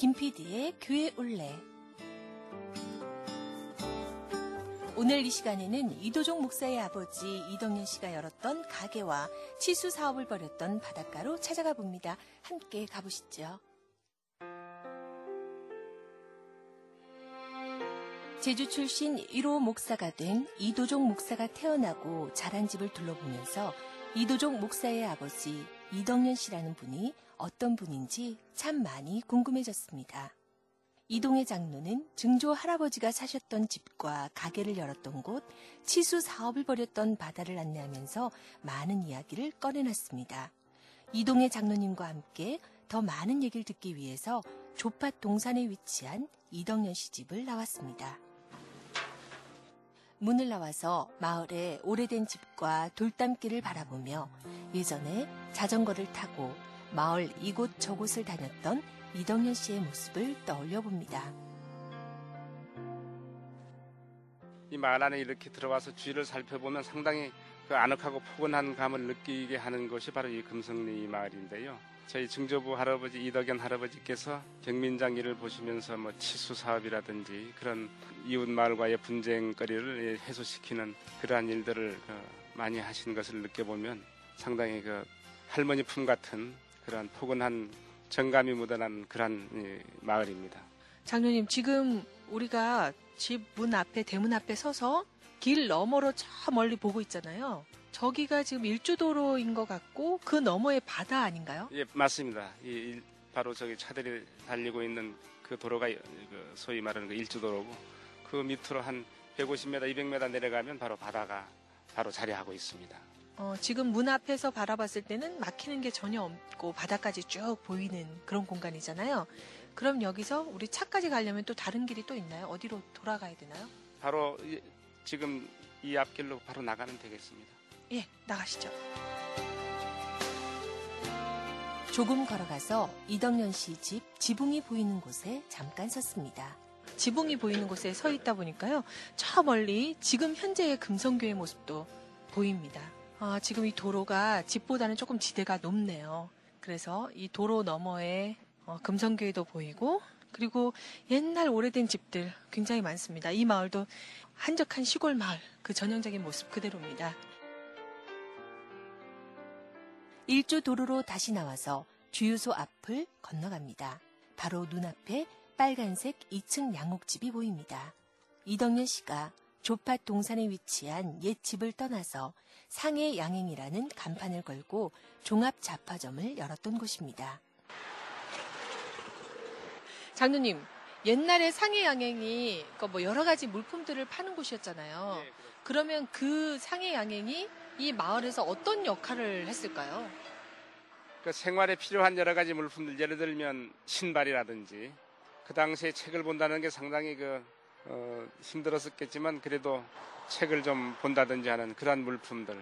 김PD의 교회 올레. 오늘 이 시간에는 이도종 목사의 아버지 이덕년 씨가 열었던 가게와 치수 사업을 벌였던 바닷가로 찾아가 봅니다. 함께 가보시죠. 제주 출신 1호 목사가 된 이도종 목사가 태어나고 자란 집을 둘러보면서 이도종 목사의 아버지 이덕년 씨라는 분이 어떤 분인지 참 많이 궁금해졌습니다. 이동의 장로는 증조 할아버지가 사셨던 집과 가게를 열었던 곳, 치수 사업을 벌였던 바다를 안내하면서 많은 이야기를 꺼내놨습니다. 이동의 장로님과 함께 더 많은 얘기를 듣기 위해서 조팟 동산에 위치한 이덕년 씨 집을 나왔습니다. 문을 나와서 마을의 오래된 집과 돌담길을 바라보며 예전에 자전거를 타고 마을 이곳 저곳을 다녔던 이덕년 씨의 모습을 떠올려 봅니다. 이 마을 안에 이렇게 들어와서 주위를 살펴보면 상당히 그 아늑하고 포근한 감을 느끼게 하는 것이 바로 이 금성리 마을인데요. 저희 증조부 할아버지 이덕연 할아버지께서 경민장 일을 보시면서 뭐 치수 사업이라든지 그런 이웃 마을과의 분쟁거리를 해소시키는 그러한 일들을 그 많이 하신 것을 느껴보면 상당히 그 할머니 품 같은 그러한 포근한 정감이 묻어난 그러한 마을입니다. 장로님 지금 우리가 집 문 앞에 대문 앞에 서서 길 너머로 저 멀리 보고 있잖아요. 저기가 지금 일주도로인 것 같고 그 너머에 바다 아닌가요? 예, 맞습니다. 이 바로 저기 차들이 달리고 있는 그 도로가 그 소위 말하는 그 일주도로고 그 밑으로 한 150m, 200m 내려가면 바로 바다가 바로 자리하고 있습니다. 어, 지금 문 앞에서 바라봤을 때는 막히는 게 전혀 없고 바다까지 쭉 보이는 그런 공간이잖아요. 그럼 여기서 우리 차까지 가려면 또 다른 길이 또 있나요? 어디로 돌아가야 되나요? 바로 이, 지금 이 앞길로 바로 나가면 되겠습니다. 예, 나가시죠. 조금 걸어가서 이덕년 씨집 지붕이 보이는 곳에 잠깐 섰습니다. 지붕이 보이는 곳에 서 있다 보니까요. 저 멀리 지금 현재의 금성교의 모습도 보입니다. 아, 지금 이 도로가 집보다는 조금 지대가 높네요. 그래서 이 도로 너머에 어, 금성교회도 보이고 그리고 옛날 오래된 집들 굉장히 많습니다. 이 마을도 한적한 시골 마을 그 전형적인 모습 그대로입니다. 일주 도로로 다시 나와서 주유소 앞을 건너갑니다. 바로 눈앞에 빨간색 2층 양옥집이 보입니다. 이덕년 씨가 조팟 동산에 위치한 옛 집을 떠나서 상해 양행이라는 간판을 걸고 종합 잡화점을 열었던 곳입니다. 장로님, 옛날에 상해 양행이 뭐 여러 가지 물품들을 파는 곳이었잖아요. 네, 그러면 그 상해 양행이 이 마을에서 어떤 역할을 했을까요? 그 생활에 필요한 여러 가지 물품들, 예를 들면 신발이라든지 그 당시에 책을 본다는 게 상당히 그 어, 힘들었었겠지만 그래도 책을 좀 본다든지 하는 그러한 물품들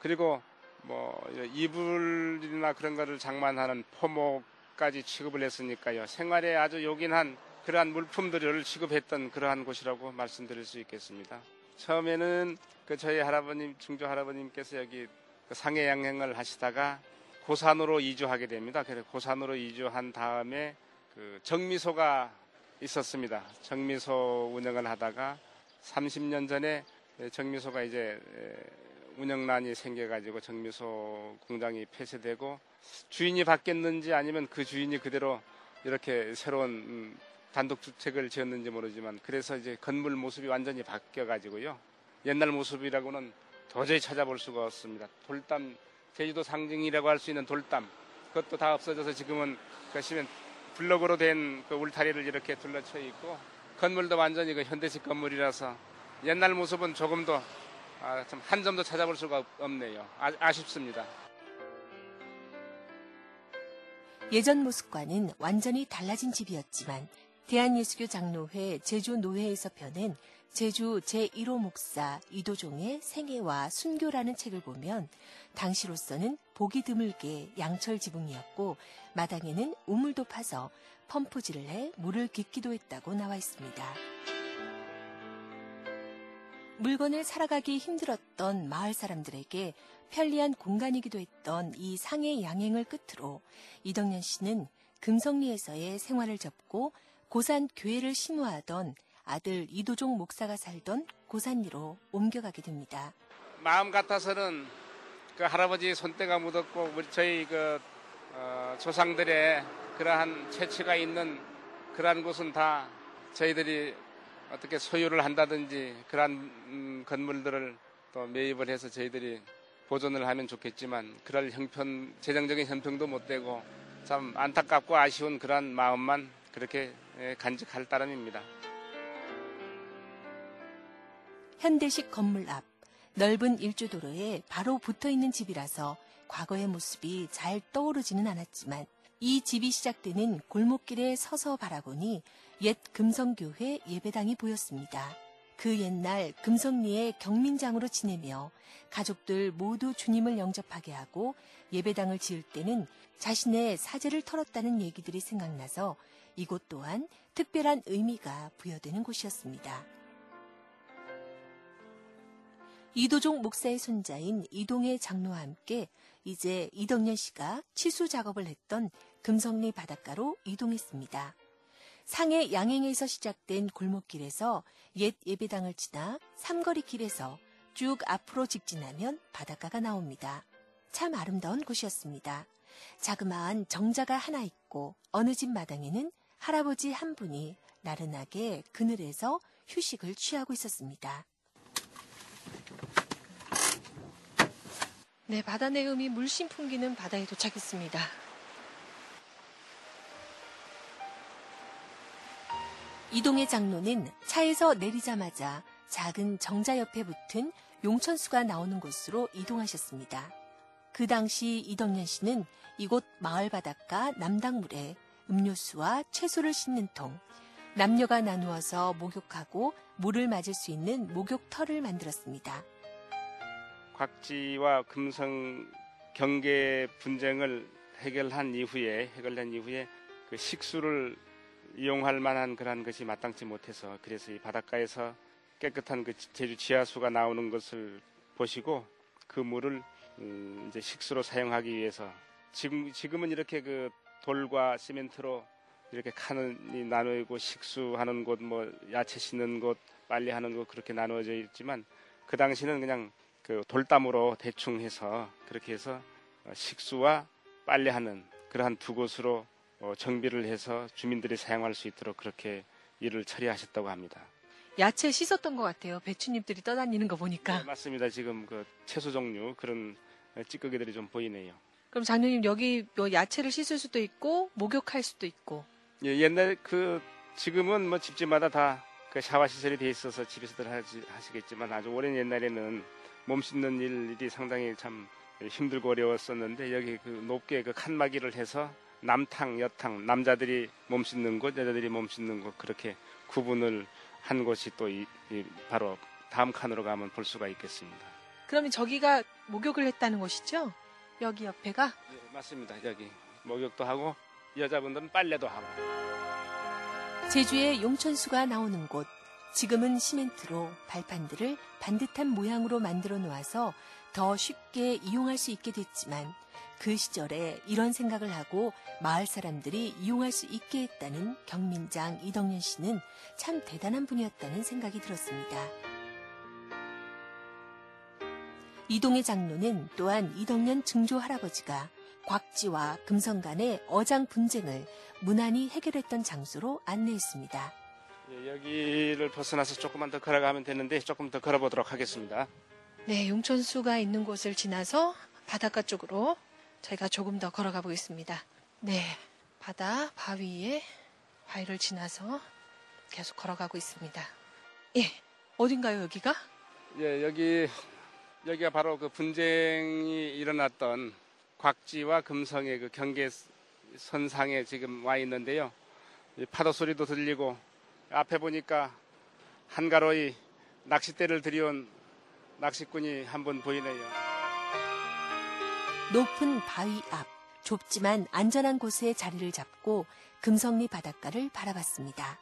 그리고 뭐 이불이나 그런 거를 장만하는 포목까지 취급을 했으니까요 생활에 아주 요긴한 그러한 물품들을 취급했던 그러한 곳이라고 말씀드릴 수 있겠습니다. 처음에는 그 저희 할아버님 중조 할아버님께서 여기 그 상해 양행을 하시다가 고산으로 이주하게 됩니다. 그래서 고산으로 이주한 다음에 그 정미소가 있었습니다. 정미소 운영을 하다가 30년 전에 정미소가 이제 운영난이 생겨가지고 정미소 공장이 폐쇄되고 주인이 바뀌었는지 아니면 그 주인이 그대로 이렇게 새로운 음, 단독 주택을 지었는지 모르지만 그래서 이제 건물 모습이 완전히 바뀌어가지고요. 옛날 모습이라고는 도저히 찾아볼 수가 없습니다. 돌담, 제주도 상징이라고 할 수 있는 돌담, 그것도 다 없어져서 지금은 보시면 블럭으로 된 그 울타리를 이렇게 둘러쳐 있고 건물도 완전히 그 현대식 건물이라서 옛날 모습은 조금 더 아, 참한 점도 찾아볼 수가 없네요. 아, 쉽습니다 예전 모습과는 완전히 달라진 집이었지만 대한예수교 장로회 제주 노회에서 펴낸 제주 제1호 목사 이도종의 생애와 순교라는 책을 보면 당시로서는 보기 드물게 양철 지붕이었고 마당에는 우물도 파서 펌프질을 해 물을 깃기도 했다고 나와 있습니다. 물건을 살아가기 힘들었던 마을 사람들에게 편리한 공간이기도 했던 이 상해 양행을 끝으로 이덕년 씨는 금성리에서의 생활을 접고 고산 교회를 심우하던 아들 이도종 목사가 살던 고산리로 옮겨가게 됩니다. 마음 같아서는 그 할아버지 손때가 묻었고 우리 저희 그 어, 조상들의 그러한 채취가 있는 그러한 곳은 다 저희들이 어떻게 소유를 한다든지 그러한 음, 건물들을 또 매입을 해서 저희들이 보존을 하면 좋겠지만 그럴 형편 재정적인 형편도 못 되고 참 안타깝고 아쉬운 그러한 마음만 그렇게 예, 간직할 따름입니다. 현대식 건물 앞 넓은 일주도로에 바로 붙어 있는 집이라서 과거의 모습이 잘 떠오르지는 않았지만 이 집이 시작되는 골목길에 서서 바라보니 옛 금성교회 예배당이 보였습니다. 그 옛날 금성리의 경민장으로 지내며 가족들 모두 주님을 영접하게 하고 예배당을 지을 때는 자신의 사제를 털었다는 얘기들이 생각나서 이곳 또한 특별한 의미가 부여되는 곳이었습니다. 이도종 목사의 손자인 이동의 장로와 함께 이제 이덕년 씨가 치수 작업을 했던 금성리 바닷가로 이동했습니다. 상해 양행에서 시작된 골목길에서 옛 예배당을 지나 삼거리 길에서 쭉 앞으로 직진하면 바닷가가 나옵니다. 참 아름다운 곳이었습니다. 자그마한 정자가 하나 있고 어느 집 마당에는 할아버지 한 분이 나른하게 그늘에서 휴식을 취하고 있었습니다. 네, 바다 내음이 물씬 풍기는 바다에 도착했습니다. 이동의 장로는 차에서 내리자마자 작은 정자 옆에 붙은 용천수가 나오는 곳으로 이동하셨습니다. 그 당시 이덕년 씨는 이곳 마을 바닷가 남당물에 음료수와 채소를 씻는 통, 남녀가 나누어서 목욕하고 물을 맞을 수 있는 목욕터를 만들었습니다. 곽지와 금성 경계 분쟁을 해결한 이후에 해결된 이후에 그 식수를 이용할 만한 그런 것이 마땅치 못해서 그래서 이 바닷가에서 깨끗한 그 제주 지하수가 나오는 것을 보시고 그 물을 음, 이제 식수로 사용하기 위해서 지금 지금은 이렇게 그 돌과 시멘트로 이렇게 칸이 나누고 식수하는 곳, 뭐 야채 씻는 곳, 빨래하는 곳 그렇게 나누어져 있지만 그 당시는 그냥 그 돌담으로 대충 해서 그렇게 해서 어, 식수와 빨래하는 그러한 두 곳으로 어, 정비를 해서 주민들이 사용할 수 있도록 그렇게 일을 처리하셨다고 합니다. 야채 씻었던 것 같아요. 배추잎들이 떠다니는 거 보니까. 네, 맞습니다. 지금 그 채소 종류 그런 찌꺼기들이 좀 보이네요. 그럼 장로님 여기 뭐 야채를 씻을 수도 있고 목욕할 수도 있고. 예, 옛날 그 지금은 뭐 집집마다 다 그 샤워 시설이 돼 있어서 집에서들 하시, 하시겠지만 아주 오랜 옛날에는 몸 씻는 일이 상당히 참 힘들고 어려웠었는데 여기 그 높게 그 칸막이를 해서 남탕, 여탕, 남자들이 몸 씻는 곳, 여자들이 몸 씻는 곳 그렇게 구분을 한 곳이 또 이, 이 바로 다음 칸으로 가면 볼 수가 있겠습니다. 그러면 저기가 목욕을 했다는 곳이죠? 여기 옆에가? 네, 맞습니다. 여기 목욕도 하고 여자분들은 빨래도 하고. 제주의 용천수가 나오는 곳. 지금은 시멘트로 발판들을 반듯한 모양으로 만들어 놓아서 더 쉽게 이용할 수 있게 됐지만 그 시절에 이런 생각을 하고 마을 사람들이 이용할 수 있게 했다는 경민장 이덕년 씨는 참 대단한 분이었다는 생각이 들었습니다. 이동의 장로는 또한 이덕년 증조 할아버지가 곽지와 금성 간의 어장 분쟁을 무난히 해결했던 장소로 안내했습니다. 예, 여기를 벗어나서 조금만 더 걸어가면 되는데 조금 더 걸어보도록 하겠습니다. 네, 용천수가 있는 곳을 지나서 바닷가 쪽으로 저희가 조금 더 걸어가 보겠습니다. 네, 바다 바위에 바위를 지나서 계속 걸어가고 있습니다. 예, 어딘가요, 여기가? 예, 여기 여기가 바로 그 분쟁이 일어났던 곽지와 금성의 그 경계 선상에 지금 와 있는데요. 이 파도 소리도 들리고 앞에 보니까 한가로이 낚싯대를 들여온 낚시꾼이 한 분 보이네요. 높은 바위 앞 좁지만 안전한 곳에 자리를 잡고 금성리 바닷가를 바라봤습니다.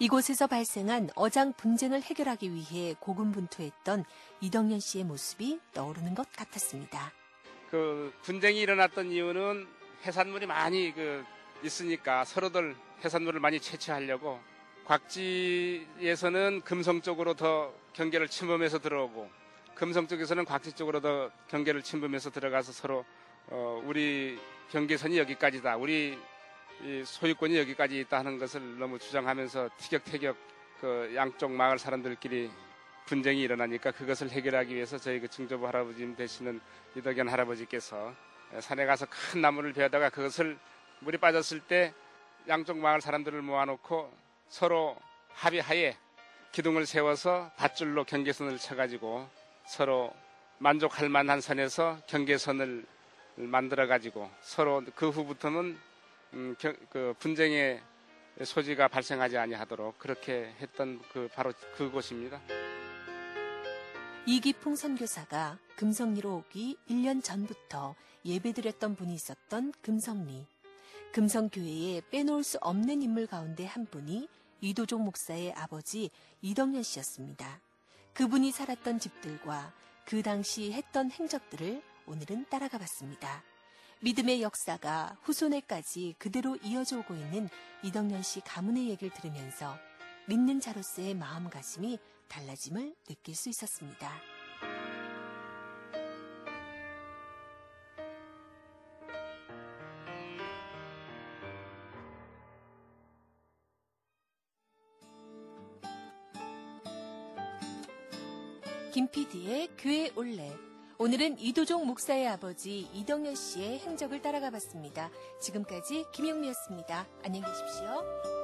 이곳에서 발생한 어장 분쟁을 해결하기 위해 고군분투했던 이덕년 씨의 모습이 떠오르는 것 같았습니다. 그 분쟁이 일어났던 이유는 해산물이 많이 그 있으니까 서로들 해산물을 많이 채취하려고 곽지에서는 금성 쪽으로 더 경계를 침범해서 들어오고 금성 쪽에서는 곽지 쪽으로 더 경계를 침범해서 들어가서 서로 어, 우리 경계선이 여기까지다. 우리 이 소유권이 여기까지 있다 하는 것을 너무 주장하면서 티격태격 그 양쪽 마을 사람들끼리 분쟁이 일어나니까 그것을 해결하기 위해서 저희 그 증조부 할아버지 되시는 이덕현 할아버지께서 산에 가서 큰 나무를 베어다가 그것을 물이 빠졌을 때 양쪽 마을 사람들을 모아놓고 서로 합의하에 기둥을 세워서 밧줄로 경계선을 쳐가지고 서로 만족할 만한 선에서 경계선을 만들어 가지고 서로 그 후부터는 음, 겨- 그 분쟁의 소지가 발생하지 아니하도록 그렇게 했던 그 바로 그곳입니다. 이기풍 선교사가 금성리로 오기 1년 전부터 예배드렸던 분이 있었던 금성리. 금성교회에 빼놓을 수 없는 인물 가운데 한 분이 이도종 목사의 아버지 이덕년 씨였습니다. 그분이 살았던 집들과 그 당시 했던 행적들을 오늘은 따라가 봤습니다. 믿음의 역사가 후손에까지 그대로 이어져 오고 있는 이덕년 씨 가문의 얘기를 들으면서 믿는 자로서의 마음가짐이 달라짐을 느낄 수 있었습니다. 김PD의 교회 올레. 오늘은 이도종 목사의 아버지 이덕열 씨의 행적을 따라가 봤습니다. 지금까지 김영미였습니다. 안녕히 계십시오.